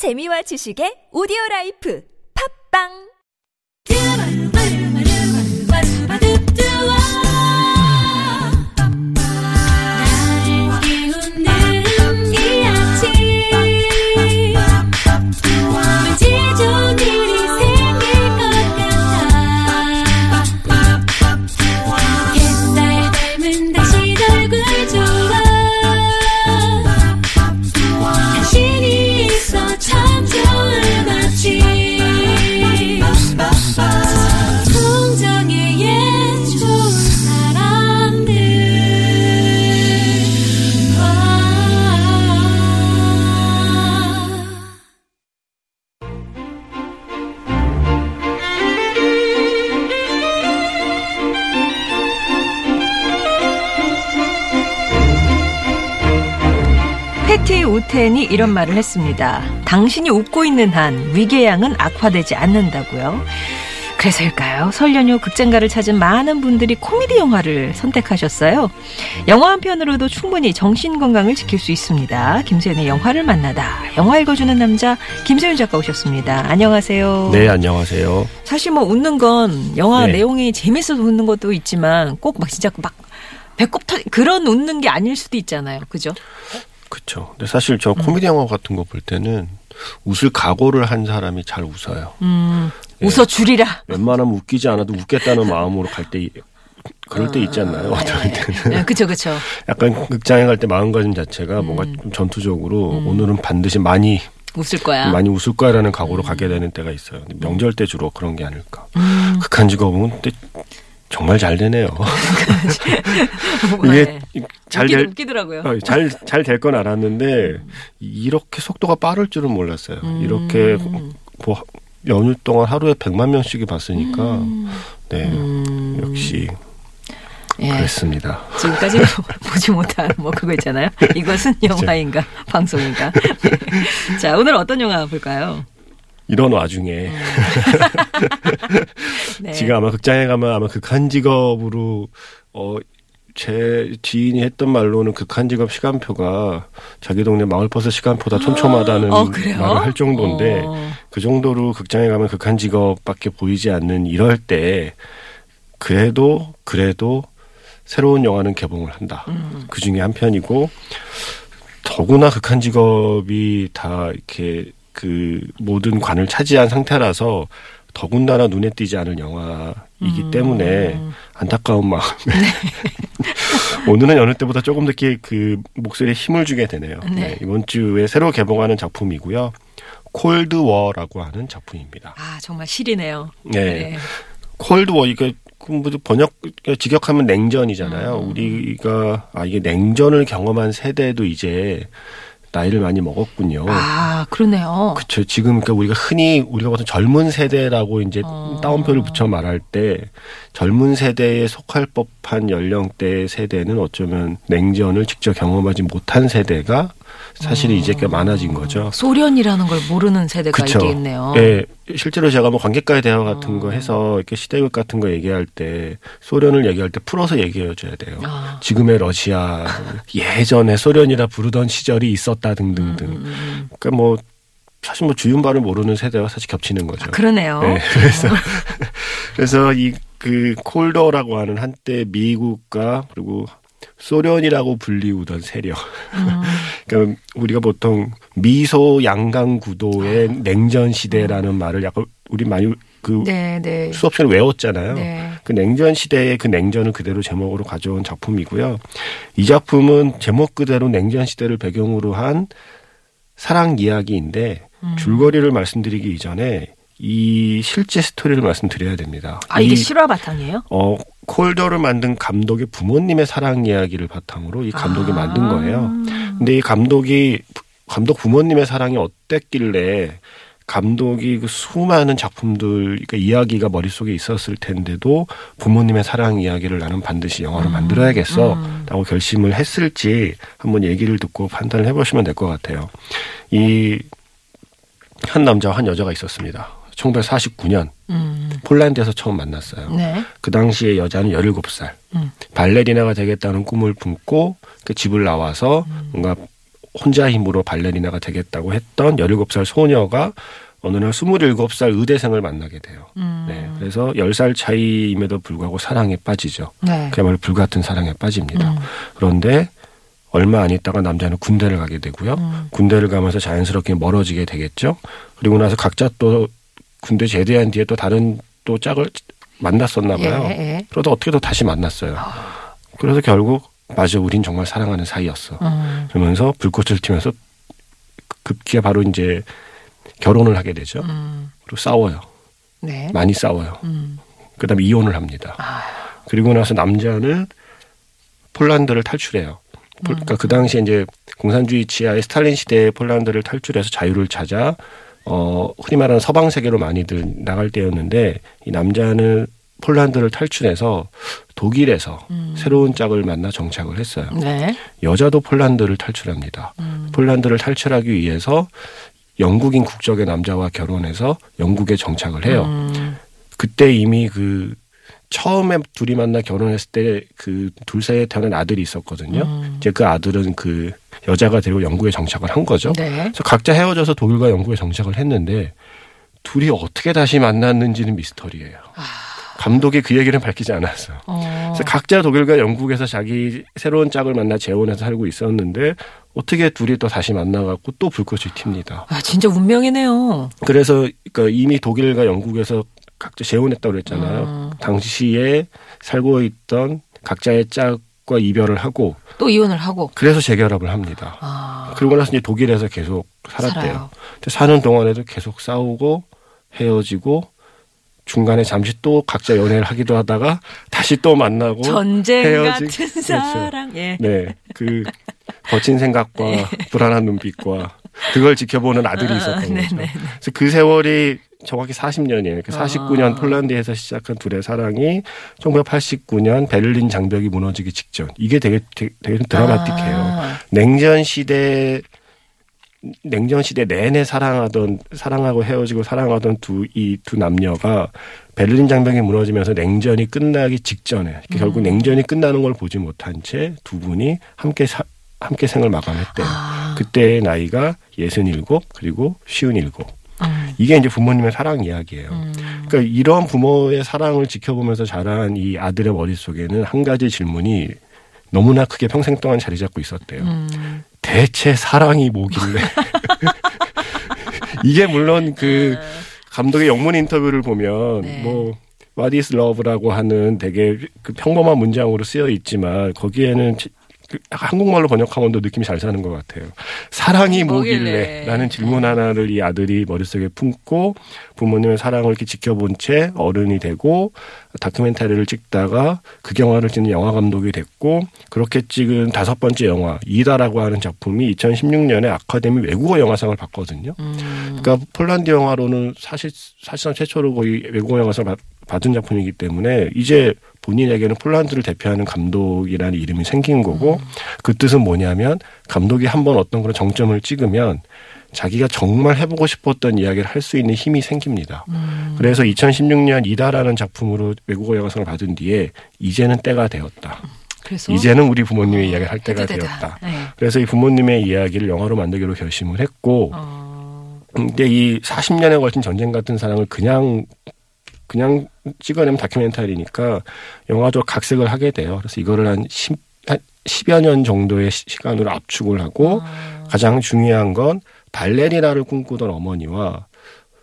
재미와 지식의 오디오 라이프. 팝빵 우텐이 이런 말을 했습니다. 당신이 웃고 있는 한 위궤양은 악화되지 않는다고요. 그래서일까요? 설 연휴 극장가를 찾은 많은 분들이 코미디 영화를 선택하셨어요. 영화 한 편으로도 충분히 정신 건강을 지킬 수 있습니다. 김세윤의 영화를 만나다. 영화 읽어주는 남자 김세윤 작가 오셨습니다. 안녕하세요. 네, 안녕하세요. 사실 뭐 웃는 건 영화 네. 내용이 재밌어서 웃는 것도 있지만 꼭 막 진짜 막 배꼽 터 그런 웃는 게 아닐 수도 있잖아요. 그죠? 그쵸. 근데 사실 저 코미디 영화 같은 거 볼 때는 웃을 각오를 한 사람이 잘 웃어요. 음, 네. 웃어 주리라. 웬만하면 웃기지 않아도 웃겠다는 마음으로 갈 때, 그럴 때 있잖아요. 어떨 때는. 네, 그쵸, 그쵸. 약간 극장에 갈 때 마음가짐 자체가 뭔가 음. 좀 전투적으로 오늘은 반드시 많이, 웃을 거야. 많이 웃을 거야라는 각오로 가게 되는 때가 있어요. 명절 때 주로 그런 게 아닐까. 음. 극한 직업은 정말 잘 되네요. 이게 잘 웃기, 될, 웃기 더라고요. 어, 잘, 잘 될 건 알았는데, 이렇게 속도가 빠를 줄은 몰랐어요. 음. 이렇게, 뭐, 연휴 동안 하루에 100만 명씩이 봤으니까, 네, 음. 역시, 예. 그랬습니다. 지금까지 보지 못한 뭐 그거 있잖아요. 이것은 영화인가 방송인가. 네. 자 오늘 어떤 영화 볼까요? 이런 와중에, 네. 지금 아마 극장에 가면 아마 극한 직업으로, 어, 제 지인이 했던 말로는 극한 직업 시간표가 자기 동네 마을버스 시간표다 촘촘하다는 어, 그래요? 말을 할 정도인데, 어. 그 정도로 극장에 가면 극한 직업밖에 보이지 않는 이럴 때 그래도 그래도 새로운 영화는 개봉을 한다. 음. 그 중에 한 편이고 더구나 극한 직업이 다 이렇게 그 모든 관을 차지한 상태라서 더군다나 눈에 띄지 않을 영화이기 음. 때문에 안타까운 마음에 오늘은 여느 때보다 조금 더 그 목소리에 힘을 주게 되네요. 네. 네, 이번 주에 새로 개봉하는 작품이고요. 콜드워라고 하는 작품입니다. 아 정말 실이네요. 네. 콜드워 이게 그뭐 번역 직역하면 냉전이잖아요. 음. 우리가 아 이게 냉전을 경험한 세대도 이제 나이를 많이 먹었군요. 아 그러네요. 그렇죠. 지금 그러니까 우리가 흔히 우리가 보통 젊은 세대라고 이제 어. 따옴표를 붙여 말할 때 젊은 세대에 속할 법한 연령대 세대는 어쩌면 냉전을 직접 경험하지 못한 세대가 사실 이제 꽤 많아진 거죠. 소련이라는 걸 모르는 세대가 그쵸. 있겠네요. 예, 실제로 제가 뭐 관객과의 대화 같은 어. 거 해서 이렇게 시대극 같은 거 얘기할 때 소련을 얘기할 때 풀어서 얘기해 줘야 돼요. 아. 지금의 러시아, 예전에 소련이라 부르던 시절이 있었다 등등등. 음, 그러니까 뭐 사실 뭐 주윤발을 모르는 세대와 사실 겹치는 거죠. 아, 그러네요. 네, 그래서 그래서 이 그 콜더라고 하는 한때 미국과 그리고 소련이라고 불리우던 세력. 음. 그러니까 우리가 보통 미소 양강 구도의 아. 냉전 시대라는 말을 약간 우리 많이 그 네, 네. 수업 시간에 외웠잖아요. 네. 그 냉전 시대의 그 냉전을 그대로 제목으로 가져온 작품이고요. 이 작품은 제목 그대로 냉전 시대를 배경으로 한 사랑 이야기인데 음. 줄거리를 말씀드리기 이전에 이 실제 스토리를 말씀드려야 됩니다. 아 이게 이, 실화 바탕이에요? 어 콜더를 만든 감독의 부모님의 사랑 이야기를 바탕으로 이 감독이 아. 만든 거예요. 근데 이 감독이 감독 부모님의 사랑이 어땠길래 감독이 그 수많은 작품들 그러니까 이야기가 머릿속에 있었을 텐데도 부모님의 사랑 이야기를 나는 반드시 영화로 만들어야겠어 음. 라고 결심을 했을지 한번 얘기를 듣고 판단을 해보시면 될 것 같아요. 이 한 남자와 한 여자가 있었습니다. 1949년 음. 폴란드에서 처음 만났어요. 네. 그 당시에 여자는 17살. 음. 발레리나가 되겠다는 꿈을 품고 그 집을 나와서 음. 뭔가 혼자 힘으로 발레리나가 되겠다고 했던 17살 소녀가 어느 날 27살 의대생을 만나게 돼요. 음. 네. 그래서 10살 차이임에도 불구하고 사랑에 빠지죠. 네. 그야말로 불같은 사랑에 빠집니다. 음. 그런데 얼마 안 있다가 남자는 군대를 가게 되고요. 음. 군대를 가면서 자연스럽게 멀어지게 되겠죠. 그리고 나서 각자 또 군대 제대한 뒤에 또 다른 또 짝을 만났었나 봐요. 예, 예. 그러다 어떻게 또 다시 만났어요. 그래서 결국 맞아 우린 정말 사랑하는 사이였어. 음. 그러면서 불꽃을 튀면서 급기야 바로 이제 결혼을 하게 되죠. 음. 그리고 싸워요. 네. 많이 싸워요. 음. 그다음에 이혼을 합니다. 아. 그리고 나서 남자는 폴란드를 탈출해요. 폴- 그러니까 그 당시에 이제 공산주의 치하의 스탈린 시대의 폴란드를 탈출해서 자유를 찾아 어 흔히 말하는 서방 세계로 많이들 나갈 때였는데 이 남자는 폴란드를 탈출해서 독일에서 음. 새로운 짝을 만나 정착을 했어요. 네. 여자도 폴란드를 탈출합니다. 음. 폴란드를 탈출하기 위해서 영국인 국적의 남자와 결혼해서 영국에 정착을 해요. 음. 그때 이미 그 처음에 둘이 만나 결혼했을 때 그 둘 사이에 태어난 아들이 있었거든요. 음. 이제 그 아들은 그 여자가 되고 영국에 정착을 한 거죠. 네. 그래서 각자 헤어져서 독일과 영국에 정착을 했는데 둘이 어떻게 다시 만났는지는 미스터리예요. 감독이 그 얘기는 밝히지 않았어요. 어. 그래서 각자 독일과 영국에서 자기 새로운 짝을 만나 재혼해서 살고 있었는데 어떻게 둘이 또 다시 만나갖고 또 불꽃이 튑니다. 아, 진짜 운명이네요. 그래서 그러니까 이미 독일과 영국에서 각자 재혼했다고 그랬잖아요. 음. 당시에 살고 있던 각자의 짝 과 이별을 하고 또 이혼을 하고. 그래서 재결합을 합니다. 아. 그러고 나서 이제 독일에서 계속 살았대요. 사는 동안에도 계속 싸우고 헤어지고 중간에 잠시 또 각자 연애를 하기도 하다가 다시 또 만나고 전쟁 헤어지- 같은 그렇죠. 사랑. 예. 네, 그 거친 생각과 불안한 눈빛과 그걸 지켜보는 아들이 있었던 네, 거죠. 그래서 그 세월이 정확히 40년이에요. 그 49년 아. 폴란드에서 시작한 둘의 사랑이 1989년 베를린 장벽이 무너지기 직전. 이게 되게 되게, 되게 드라마틱해요. 아. 냉전 시대 냉전 시대 내내 사랑하던 사랑하고 헤어지고 사랑하던 두 이두 남녀가 베를린 장벽이 무너지면서 냉전이 끝나기 직전에 그러니까 결국 냉전이 끝나는 걸 보지 못한 채 두 분이 함께 사, 함께 생을 마감했대요. 아. 그때의 나이가 67 그리고 57. 음. 이게 이제 부모님의 사랑 이야기예요. 음. 그러니까 이런 부모의 사랑을 지켜보면서 자란 이 아들의 머릿속에는 한 가지 질문이 너무나 크게 평생 동안 자리 잡고 있었대요. 음. 대체 사랑이 뭐길래? 이게 물론 그 감독의 영문 인터뷰를 보면 네. 뭐 What is love라고 하는 되게 그 평범한 문장으로 쓰여 있지만 거기에는 한국말로 번역하면 더 느낌이 잘 사는 것 같아요. 사랑이 뭐길래. 뭐길래? 라는 질문 하나를 이 아들이 머릿속에 품고 부모님의 사랑을 이렇게 지켜본 채 어른이 되고 다큐멘터리를 찍다가 그 영화를 찍는 영화 감독이 됐고 그렇게 찍은 다섯 번째 영화 이다라고 하는 작품이 2016년에 아카데미 외국어 영화상을 받거든요. 음. 그러니까 폴란드 영화로는 사실 사실상 최초로 거의 외국어 영화상 받- 받은 작품이기 때문에 이제 본인에게는 폴란드를 대표하는 감독이라는 이름이 생긴 거고 그 뜻은 뭐냐면 감독이 한번 어떤 그런 정점을 찍으면 자기가 정말 해보고 싶었던 이야기를 할 수 있는 힘이 생깁니다. 음. 그래서 2016년 이다라는 작품으로 외국어 영화상을 받은 뒤에 이제는 때가 되었다. 그래서 이제는 우리 부모님의 이야기를 할 때가. 되었다. 네. 그래서 이 부모님의 이야기를 영화로 만들기로 결심을 했고 어. 근데 이 40년에 걸친 전쟁 같은 사랑을 그냥 그냥 찍어내면 다큐멘터리니까 영화적 각색을 하게 돼요. 그래서 이거를 한 10, 한 10여 년 정도의 시- 시간으로 압축을 하고 아. 가장 중요한 건 발레리나를 꿈꾸던 어머니와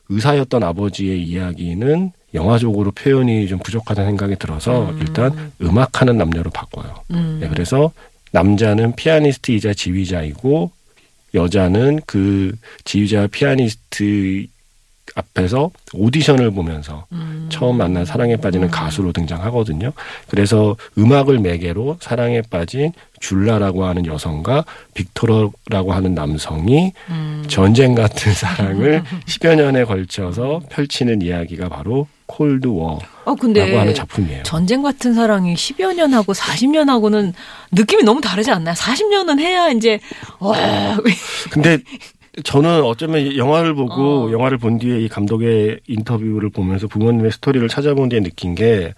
의사였던 아버지의 이야기는 영화적으로 표현이 좀 부족하다는 생각이 들어서 음. 일단 음악하는 남녀로 바꿔요. 음. 네, 그래서 남자는 피아니스트이자 지휘자이고 여자는 그 지휘자 피아니스트 앞에서 오디션을 보면서 음. 처음 만난 사랑에 빠지는 가수로 등장하거든요. 그래서 음악을 매개로 사랑에 빠진 줄라라고 하는 여성과 빅토르라고 하는 남성이 음. 전쟁 같은 사랑을 10여 년에 걸쳐서 펼치는 이야기가 바로 콜드 워라고 어 하는 작품이에요. 전쟁 같은 사랑이 10여 년하고 40년하고는 느낌이 너무 다르지 않나요? 40년은 해야 이제 와 근데 저는 어쩌면 영화를 보고 어. 영화를 본 뒤에 이 감독의 인터뷰를 보면서 부모님의 스토리를 찾아본 뒤에 느낀 게이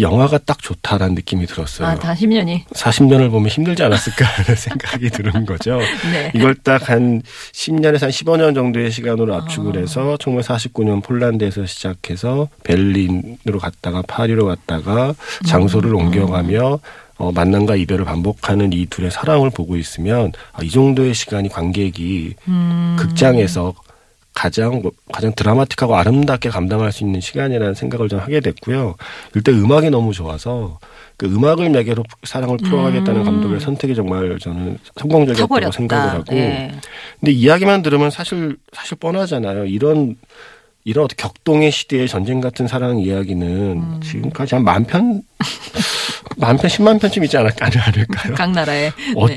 영화가 딱 좋다라는 느낌이 들었어요. 아, 다 10년이. 40년을 보면 힘들지 않았을까 하는 생각이 드는 거죠. 네. 이걸 딱 한 10년에서 한 15년 정도의 시간으로 압축을 아. 해서 1949년 폴란드에서 시작해서 베를린으로 갔다가 파리로 갔다가 장소를 음. 옮겨가며 어, 만남과 이별을 반복하는 이 둘의 사랑을 보고 있으면 아, 이 정도의 시간이 관객이 음. 극장에서 가장 뭐, 가장 드라마틱하고 아름답게 감당할 수 있는 시간이라는 생각을 좀 하게 됐고요. 일단 음악이 너무 좋아서 그 음악을 매개로 사랑을 풀어가겠다는 음. 감독의 선택이 정말 저는 성공적이었다고 타버렸다. 생각을 하고. 네. 근데 이야기만 들으면 사실 사실 뻔하잖아요. 이런 이런 어떤 격동의 시대의 전쟁 같은 사랑 이야기는 음. 지금까지 한 만 편, 만 편, 십만 편쯤 있지 않을까, 않을까요? 각 나라에. 네.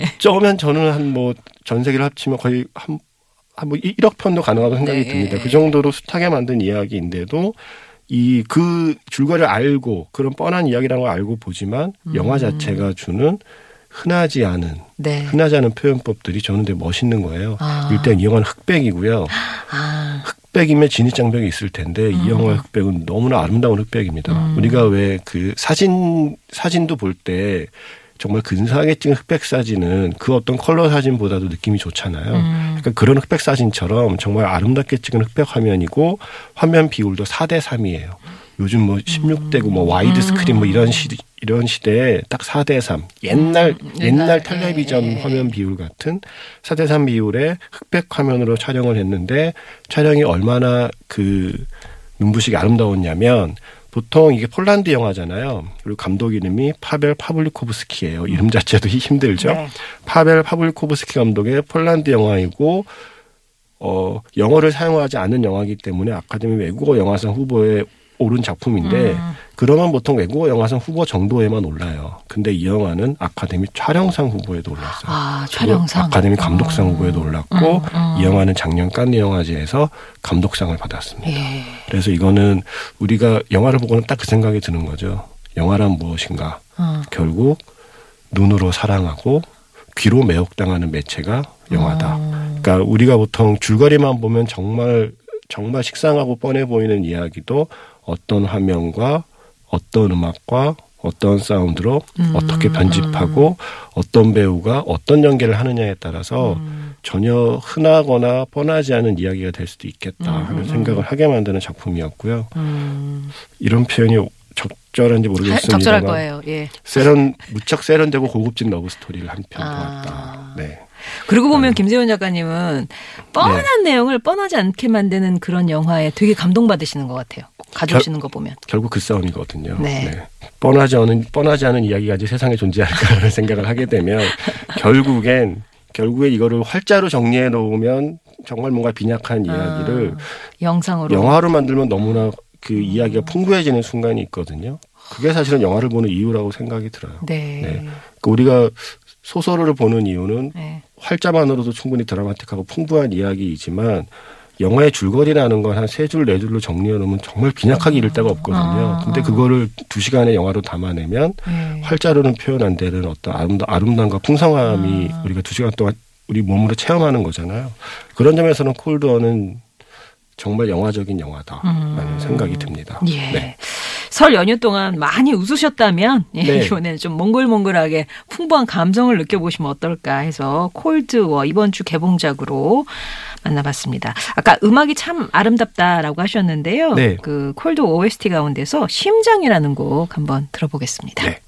어쩌면 저는 한 뭐 전세기를 합치면 거의 한, 한뭐 1억 편도 가능하다고 생각이 네. 듭니다. 그 정도로 숱하게 만든 이야기인데도 이 그 줄거리를 알고 그런 뻔한 이야기라는 걸 알고 보지만 음. 영화 자체가 주는 흔하지 않은 네. 흔하지 않은 표현법들이 저는 되게 멋있는 거예요. 아. 일단 이 영화는 흑백이고요. 아, 흑백이면 진입장벽이 있을 텐데 음. 이 영화의 흑백은 너무나 아름다운 흑백입니다. 우리가 왜 그 사진 사진도 볼 때 정말 근사하게 찍은 흑백 사진은 그 어떤 컬러 사진보다도 느낌이 좋잖아요. 음. 그러니까 그런 흑백 사진처럼 정말 아름답게 찍은 흑백 화면이고 화면 비율도 4대 3이에요. 요즘 뭐 16대 9 뭐 와이드 스크린 뭐 이런 시 이런 시대에 딱 4대 3 옛날 음, 옛날 옛날, 텔레비전 예, 예. 화면 비율 같은 4대 3 비율의 흑백 화면으로 촬영을 했는데 촬영이 얼마나 그 눈부시게 아름다웠냐면 보통 이게 폴란드 영화잖아요. 그리고 감독 이름이 파벨 파블리코브스키예요. 이름 자체도 힘들죠. 네. 파벨 파블리코브스키 감독의 폴란드 영화이고 어 영어를 사용하지 않은 영화이기 때문에 아카데미 외국어 영화상 후보에 오른 작품인데 음. 그러면 보통 외국어 영화상 후보 정도에만 올라요. 근데 이 영화는 아카데미 촬영상 후보에도 올랐어요. 아, 촬영상. 아카데미 감독상 어. 후보에도 올랐고 음, 음. 이 영화는 작년 칸느 영화제에서 감독상을 받았습니다. 예. 그래서 이거는 우리가 영화를 보고는 딱 그 생각이 드는 거죠. 영화란 무엇인가? 어. 결국 눈으로 사랑하고 귀로 매혹당하는 매체가 영화다. 어. 그러니까 우리가 보통 줄거리만 보면 정말 정말 식상하고 뻔해 보이는 이야기도 어떤 화면과 어떤 음악과 어떤 사운드로 음. 어떻게 편집하고 어떤 배우가 어떤 연기를 하느냐에 따라서 음. 전혀 흔하거나 뻔하지 않은 이야기가 될 수도 있겠다 음, 하는 음, 생각을 하게 만드는 작품이었고요. 음. 이런 표현이 적절한지 모르겠습니다. 적절할 거예요. 예. 세련 무척 세련되고 고급진 love story를 한편 아. 보았다. 네. 그러고 보면 김세윤 작가님은 뻔한 내용을 뻔하지 않게 만드는 그런 영화에 되게 감동받으시는 것 같아요. 가져오시는 거 보면. 결국 그 싸움이거든요. 네. 뻔하지 않은 뻔하지 않은 이야기가 이제 세상에 존재할까라는 생각을 하게 되면 결국엔 결국에 이거를 활자로 정리해 놓으면 정말 뭔가 빈약한 이야기를 아, 영상으로. 영화로 만들면 너무나 그 이야기가 풍부해지는 순간이 있거든요. 그게 사실은 영화를 보는 이유라고 생각이 들어요. 네. 네. 그 우리가 소설을 보는 이유는 네. 활자만으로도 충분히 드라마틱하고 풍부한 이야기이지만 영화의 줄거리라는 건 한 세 줄, 네 줄로 정리해 놓으면 정말 빈약하게 이를 데가 없거든요. 아, 근데 아. 그거를 두 시간의 영화로 담아내면 네. 활자로는 표현 안 되는 어떤 아름다, 아름다움과 풍성함이 아. 우리가 두 시간 동안 우리 몸으로 체험하는 거잖아요. 그런 점에서는 콜드어는 정말 영화적인 영화다라는 음. 생각이 듭니다. 예. 네. 설 연휴 동안 많이 웃으셨다면 예, 네. 이번에는 좀 몽글몽글하게 풍부한 감성을 느껴보시면 어떨까 해서 콜드워 이번 주 개봉작으로 만나봤습니다. 아까 음악이 참 아름답다라고 하셨는데요. 네. 그 콜드워 OST 가운데서 심장이라는 곡 한번 들어보겠습니다. 네.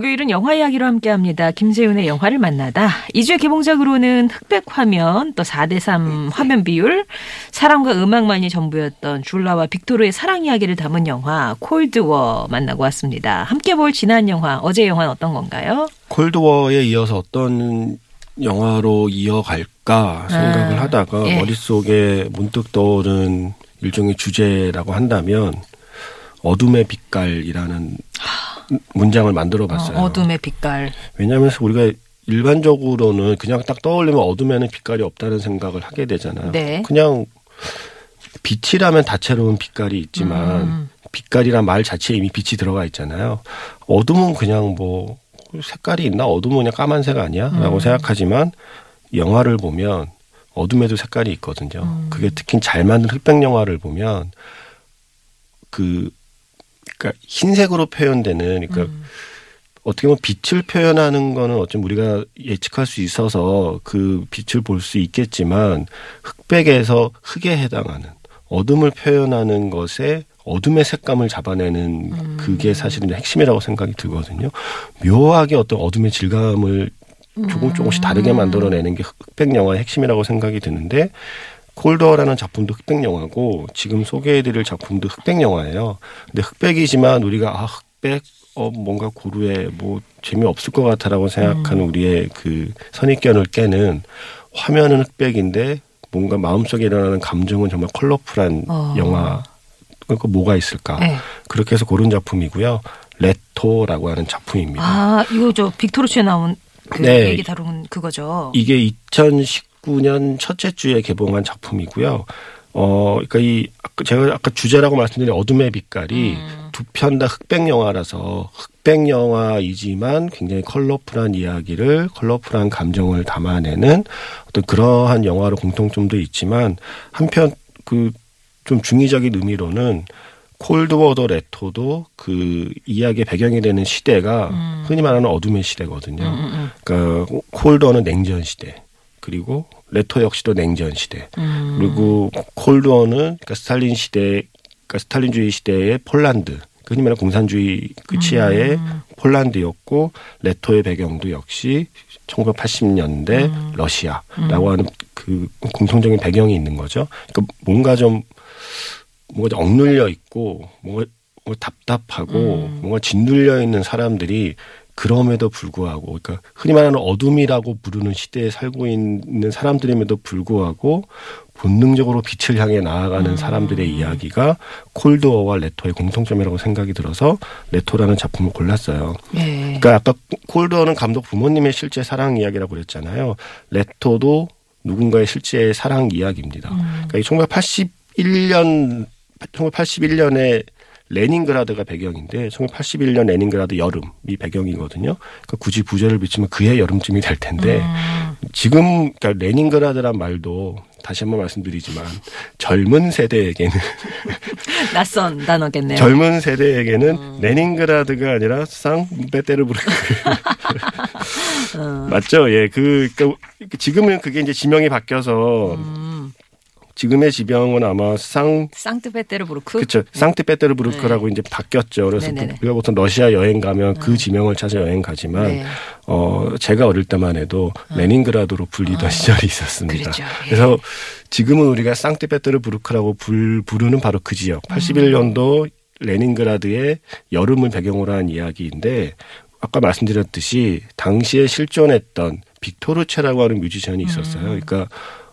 목요일은 영화 이야기로 함께합니다. 김세윤의 영화를 만나다. 2주의 개봉작으로는 흑백 화면, 또 4대3 화면 비율, 사랑과 음악만이 전부였던 줄라와 빅토르의 사랑 이야기를 담은 영화 콜드워 만나고 왔습니다. 함께 볼 지난 영화, 어제 영화는 어떤 건가요? 콜드워에 이어서 어떤 영화로 이어갈까 생각을 아, 하다가 예. 머릿속에 문득 떠오른 일종의 주제라고 한다면 어둠의 빛깔이라는 문장을 만들어 봤어요. 어, 어둠의 빛깔. 왜냐하면 우리가 일반적으로는 그냥 딱 떠올리면 어둠에는 빛깔이 없다는 생각을 하게 되잖아요. 네. 그냥 빛이라면 다채로운 빛깔이 있지만 음. 빛깔이란 말 자체에 이미 빛이 들어가 있잖아요. 어둠은 그냥 뭐 색깔이 있나 어둠은 그냥 까만색 아니야?라고 음. 생각하지만 영화를 보면 어둠에도 색깔이 있거든요. 음. 그게 특히 잘 만든 흑백 영화를 보면 그 그러니까 흰색으로 표현되는 그러니까 음. 어떻게 보면 빛을 표현하는 거는 어쩜 우리가 예측할 수 있어서 그 빛을 볼 수 있겠지만 흑백에서 흑에 해당하는 어둠을 표현하는 것에 어둠의 색감을 잡아내는 음. 그게 사실은 핵심이라고 생각이 들거든요. 묘하게 어떤 어둠의 질감을 조금 조금씩 다르게 만들어내는 게 흑백 영화의 핵심이라고 생각이 드는데 콜더라는 작품도 흑백 영화고 지금 소개해드릴 작품도 흑백 영화예요. 근데 흑백이지만 우리가 아 흑백 어 뭔가 고루에 뭐 재미없을 것 같아라고 생각하는 우리의 그 선입견을 깨는 화면은 흑백인데 뭔가 마음속에 일어나는 감정은 정말 컬러풀한 어. 영화 그 뭐가 있을까 네. 그렇게 해서 고른 작품이고요 레토라고 하는 작품입니다. 아, 이거 저 빅토르치에 나온 그 네. 얘기 다룬 그거죠. 이게 2019 년 첫째 주에 개봉한 작품이고요. 어, 그러니까 이 제가 아까 주제라고 말씀드린 어둠의 빛깔이 음. 두편 다 흑백 영화라서 흑백 영화이지만 굉장히 컬러풀한 이야기를 컬러풀한 감정을 담아내는 어떤 그러한 영화로 공통점도 있지만 한편 그 좀 중의적인 의미로는 콜드워더 레토도 그 이야기의 배경이 되는 시대가 흔히 말하는 어둠의 시대거든요. 음, 음, 그러니까 Cold War는 냉전 시대 그리고 레토 역시도 냉전 시대 음. 그리고 Cold War는 그러니까 스탈린 시대 그러니까 스탈린주의 시대의 폴란드 그 흔히 말하는 공산주의 그 치하의 음. 폴란드였고 레토의 배경도 역시 1980년대 음. 러시아라고 하는 그 공통적인 배경이 있는 거죠. 그러니까 뭔가 좀 뭔가 좀 억눌려 있고 뭔가, 뭔가 답답하고 음. 뭔가 짓눌려 있는 사람들이 그럼에도 불구하고 그러니까 흔히 말하는 어둠이라고 부르는 시대에 살고 있는 사람들임에도 불구하고 본능적으로 빛을 향해 나아가는 사람들의 이야기가 콜드워와 레토의 공통점이라고 생각이 들어서 레토라는 작품을 골랐어요. 예. 그러니까 아까 콜드워는 감독 부모님의 실제 사랑 이야기라고 그랬잖아요. 레토도 누군가의 실제 사랑 이야기입니다. 그러니까 이 1981년 1981년에 레닌그라드가 배경인데 1981년 레닌그라드 여름이 배경이거든요. 그러니까 굳이 부제를 붙이면 그해 여름쯤이 될 텐데 음. 지금 그러니까 레닌그라드란 말도 다시 한번 말씀드리지만 젊은 세대에게는 낯선 단어겠네요. 젊은 세대에게는 레닌그라드가 아니라 상트페테르부르크 어. 맞죠? 예, 그 그러니까 지금은 그게 이제 지명이 바뀌어서 음. 지금의 지명은 아마 상 상트페테르부르크. 그렇죠. 상트페테르부르크라고 이제 바뀌었죠. 그래서 네네네. 우리가 보통 러시아 여행 가면 그 지명을 찾아 여행 가지만 네. 어 제가 어릴 때만 해도 레닌그라드로 불리던 시절이 있었습니다. 그랬죠. 예. 그래서 지금은 우리가 상트페테르부르크라고 불, 부르는 바로 그 지역. 81년도 레닌그라드의 여름을 배경으로 한 이야기인데 아까 말씀드렸듯이 당시에 실존했던 빅토르체라고 하는 뮤지션이 있었어요. 그러니까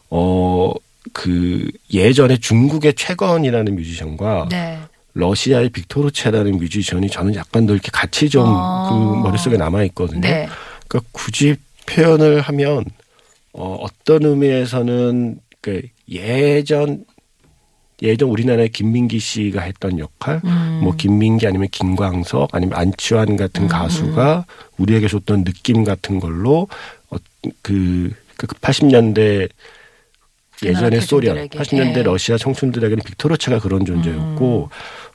어 그 예전에 중국의 최건이라는 뮤지션과 네. 러시아의 빅토르체라는 뮤지션이 저는 약간 더 이렇게 같이 좀그 아. 머릿속에 남아 있거든요. 네. 그러니까 굳이 표현을 하면 어, 어떤 의미에서는 그 예전 예전 우리나라의 김민기 씨가 했던 역할, 음. 뭐 김민기 아니면 김광석 아니면 안치환 같은 가수가 우리에게 줬던 느낌 같은 걸로 어, 그, 그 80년대 예전의 소련, 대중들에게. 80년대 예. 러시아 청춘들에게는 빅토르 최가 그런 존재였고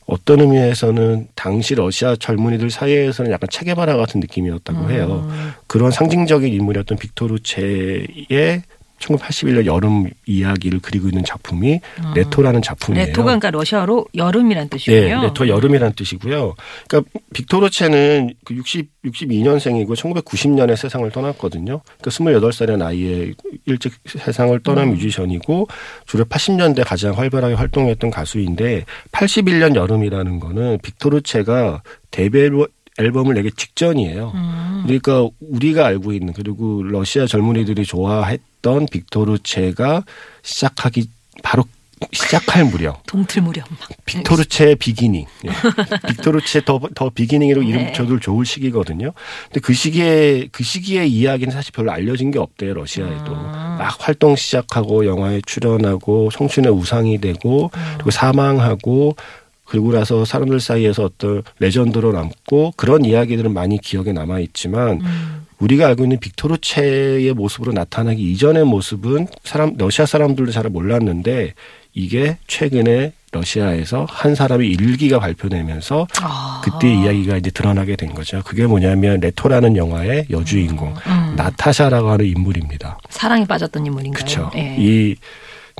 어떤 의미에서는 당시 러시아 젊은이들 사이에서는 약간 체게바라 같은 느낌이었다고 해요. 그런 상징적인 인물이었던 빅토르 최의 1981년 여름 이야기를 그리고 있는 작품이 레토라는 작품이에요. 레토가 그러니까 러시아어로 여름이란 네, 뜻이고요. 레토 여름이란 뜻이고요. 그러니까 빅토르체는 그 60, 62년생이고 1990년에 세상을 떠났거든요. 그러니까 28살의 나이에 일찍 세상을 떠난 음. 뮤지션이고 주로 80년대 가장 활발하게 활동했던 가수인데 81년 여름이라는 거는 빅토르체가 데뷔 앨범을 내기 직전이에요. 음. 그러니까 우리가 알고 있는 그리고 러시아 젊은이들이 좋아했 던 빅토르체가 시작하기 바로 시작할 무렵 동틀 무렵 막. 빅토르체의 비기닝. 예. 빅토르체 더, 더 비기닝으로 이름 네. 붙여둘 좋을 시기거든요. 근데 그 시기에, 그 시기의 이야기는 사실 별로 알려진 게 없대요, 러시아에도. 아. 막 활동 시작하고 영화에 출연하고 청춘의 우상이 되고 그리고 사망하고 그리고 나서 사람들 사이에서 어떤 레전드로 남고 그런 이야기들은 많이 기억에 남아 있지만 음. 우리가 알고 있는 빅토르체의 모습으로 나타나기 이전의 모습은 사람 러시아 사람들도 잘 몰랐는데 이게 최근에 러시아에서 한 사람의 일기가 발표되면서 아. 그때 이야기가 이제 드러나게 된 거죠. 그게 뭐냐면 레토라는 영화의 여주인공 음. 나타샤라고 하는 인물입니다. 사랑에 빠졌던 인물인가요? 그렇죠. 예. 이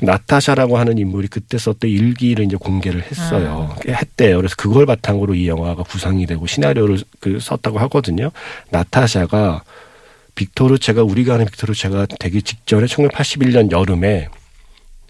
나타샤라고 하는 인물이 그때 썼던 일기를 이제 공개를 했어요. 했대요. 그래서 그걸 바탕으로 이 영화가 구상이 되고 시나리오를 그 썼다고 하거든요. 나타샤가 빅토르체가 우리가 아는 빅토르체가 되기 직전에 1981년 여름에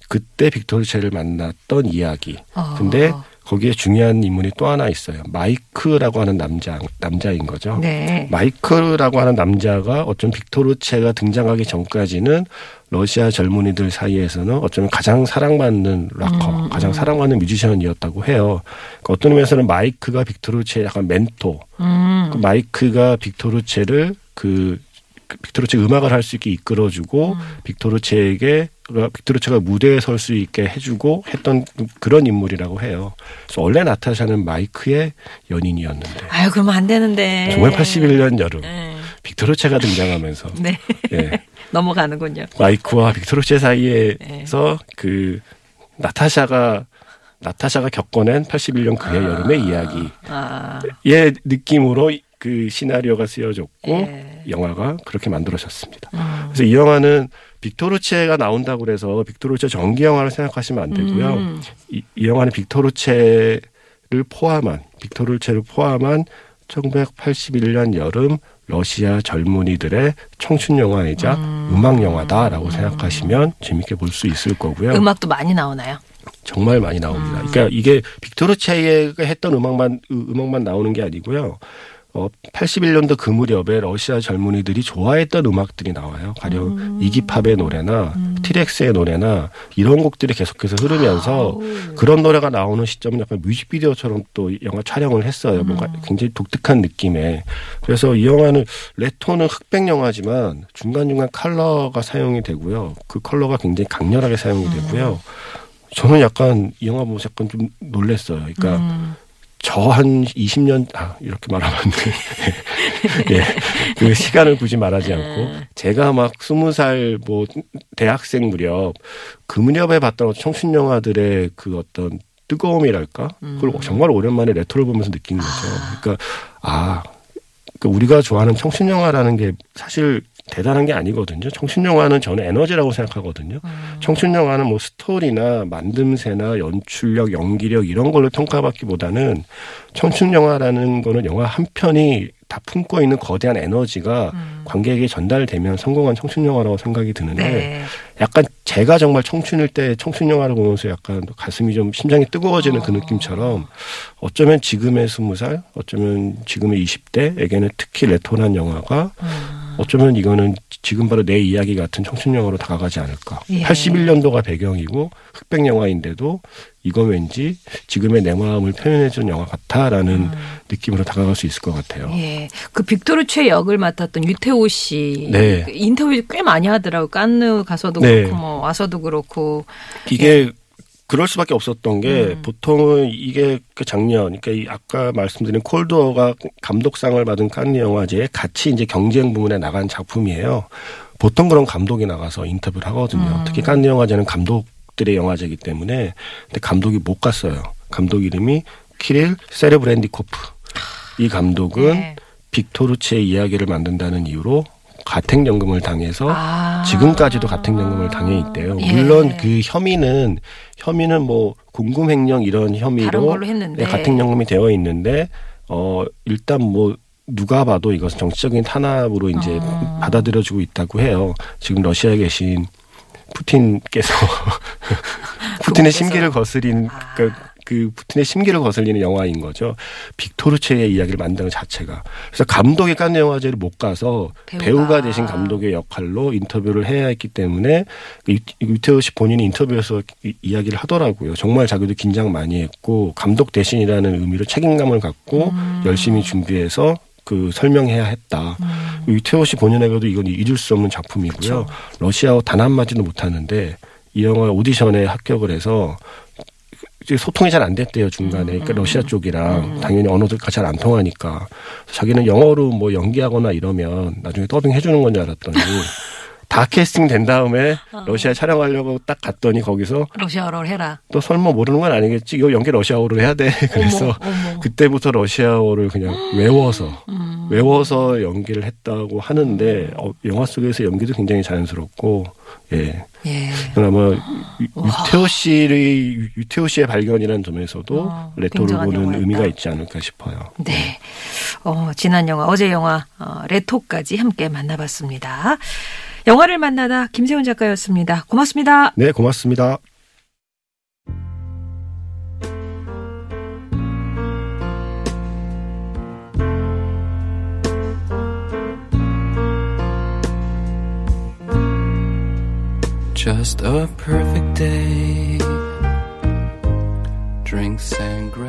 그때 빅토르 최를 만났던 이야기. 어. 근데 거기에 중요한 인물이 또 하나 있어요. 마이크라고 하는 남자 남자인 거죠. 네. 마이클이라고 하는 남자가 어쩜 빅토르 최가 등장하기 전까지는 러시아 젊은이들 사이에서는 어쩌면 가장 사랑받는 락커, 음, 가장 음. 사랑받는 뮤지션이었다고 해요. 그러니까 어떤 의미에서는 마이크가 빅토르 최의 약간 멘토, 음. 그 마이크가 빅토르 최를 그, 그 빅토르체 음악을 할 수 있게 이끌어주고 음. 빅토르체에게 그 빅토르체가 무대에 설 수 있게 해주고 했던 그런 인물이라고 해요. 그래서 원래 나타샤는 마이크의 연인이었는데 아유 그러면 안 되는데. 정말 81년 여름 네. 빅토르체가 등장하면서 네. 예, 넘어가는군요. 마이크와 빅토르체 사이에서 네. 그 나타샤가 나타샤가 겪어낸 81년 그해 여름의 이야기의 아. 느낌으로 그 시나리오가 쓰여졌고 예. 영화가 그렇게 만들어졌습니다. 음. 그래서 이 영화는 빅토르체가 나온다고 그래서 빅토르체 전기 영화를 생각하시면 안 되고요. 음. 이, 이 영화는 빅토르체를 포함한 빅토르체를 포함한 1981년 여름 러시아 젊은이들의 청춘 영화이자 음. 악 영화다라고 생각하시면 재밌게 볼 수 있을 거고요. 음악도 많이 나오나요? 정말 많이 나옵니다. 그러니까 이게 빅토르체가 했던 음악만 으- 음악만 나오는 게 아니고요. 어, 81년도 그 무렵에 러시아 젊은이들이 좋아했던 음악들이 나와요. 가령 이기팝의 노래나 티렉스의 노래나 이런 곡들이 계속해서 흐르면서 그런 노래가 나오는 시점은 약간 뮤직비디오처럼 또 영화 촬영을 했어요. 뭔가 굉장히 독특한 느낌의. 그래서 이 영화는 레토는 흑백 영화지만 중간중간 컬러가 사용이 되고요. 그 컬러가 굉장히 강렬하게 사용이 되고요. 저는 약간 이 영화 보면서 약간 좀 놀랬어요. 그러니까 음. 저 한 20년 아 이렇게 말하면 안 돼. 예. 그 시간을 굳이 말하지 않고 제가 막 스무 살뭐 대학생 무렵 그 무렵에 봤던 청춘 영화들의 그 어떤 뜨거움이랄까 그걸 정말 오랜만에 레토를 보면서 느낀 거죠. 그러니까 아그 우리가 좋아하는 청춘 영화라는 게 사실 대단한 게 아니거든요. 청춘 영화는 저는 에너지라고 생각하거든요. 청춘 영화는 뭐 스토리나 만듦새나 연출력, 연기력 이런 걸로 평가받기보다는 청춘 영화라는 거는 영화 한 편이 다 품고 있는 거대한 에너지가 관객에게 전달되면 성공한 청춘 영화라고 생각이 드는데 네. 약간 제가 정말 청춘일 때 청춘 영화를 보면서 약간 가슴이 좀 심장이 뜨거워지는 그 느낌처럼 어쩌면 지금의 스무 살, 어쩌면 지금의 20대에게는 특히 레토난 영화가 어쩌면 이거는 지금 바로 내 이야기 같은 청춘 영화로 다가가지 않을까. 예. 81년도가 배경이고 흑백 영화인데도 이건 왠지 지금의 내 마음을 표현해준 영화 같아라는 느낌으로 다가갈 수 있을 것 같아요. 예. 그 빅토르체 역을 맡았던 유태호 씨 네. 그 인터뷰 꽤 많이 하더라고. 깐느 가서도 네. 그렇고 뭐 와서도 그렇고. 이게 그럴 수밖에 없었던 게 음. 보통은 이게 그 작년, 그러니까 이 아까 말씀드린 콜드워가 감독상을 받은 칸느 영화제에 같이 이제 경쟁 부문에 나간 작품이에요. 보통 그런 감독이 나가서 인터뷰를 하거든요. 음. 특히 칸느 영화제는 감독들의 영화제이기 때문에 근데 감독이 못 갔어요. 감독 이름이 키릴 세르브렌디코프. 이 감독은 네. 빅토르체의 이야기를 만든다는 이유로 가택연금을 당해서 아. 지금까지도 가택연금을 당해 있대요. 예. 물론 그 혐의는 혐의는 뭐 공금횡령 이런 혐의로. 네, 가택연금이 되어 있는데 어 일단 뭐 누가 봐도 이것은 정치적인 탄압으로 이제 어. 받아들여지고 있다고 해요. 지금 러시아에 계신 푸틴께서 푸틴의. 심기를 거스린 아. 그러니까 그 푸틴의 심기를 거슬리는 영화인 거죠. 빅토르체의 이야기를 만드는 자체가. 그래서 감독이 깐 영화제를 못 가서 배우가. 배우가. 대신 감독의 역할로 인터뷰를 해야 했기 때문에 유- 유태우 씨 본인이 인터뷰에서 이- 이야기를 하더라고요. 정말 자기도 긴장 많이 했고 감독 대신이라는 의미로 책임감을 갖고 음. 열심히 준비해서 그 설명해야 했다. 유태호 씨 본인에게도 이건 잊을 수 없는 작품이고요. 러시아어 단 한마디도 못하는데 이 영화 오디션에 합격을 해서 소통이 잘 안 됐대요 중간에. 그러니까 러시아 쪽이랑. 당연히 언어가 잘 안 통하니까. 자기는 영어로 뭐 연기하거나 이러면 나중에 더빙 해주는 건 줄 알았더니 다 캐스팅 된 다음에 러시아 촬영하려고 딱 갔더니 거기서 러시아어를 해라. 또 설마 모르는 건 아니겠지 이거 연기 러시아어로 해야 돼 그래서 어머. 그때부터 러시아어를 그냥 외워서 음. 외워서 연기를 했다고 하는데 어, 영화 속에서 연기도 굉장히 자연스럽고 예 예. 유- 유태호 씨의 유- 유태호 씨의 발견이라는 점에서도 어, 레토를 보는 영화였다. 의미가 있지 않을까 싶어요. 네. 어, 지난 영화, 어제 영화, 어, 레토까지 함께 만나봤습니다. 영화를 만나다 김세훈 작가였습니다. 고맙습니다. 네 고맙습니다. Just a perfect day. Drink sangria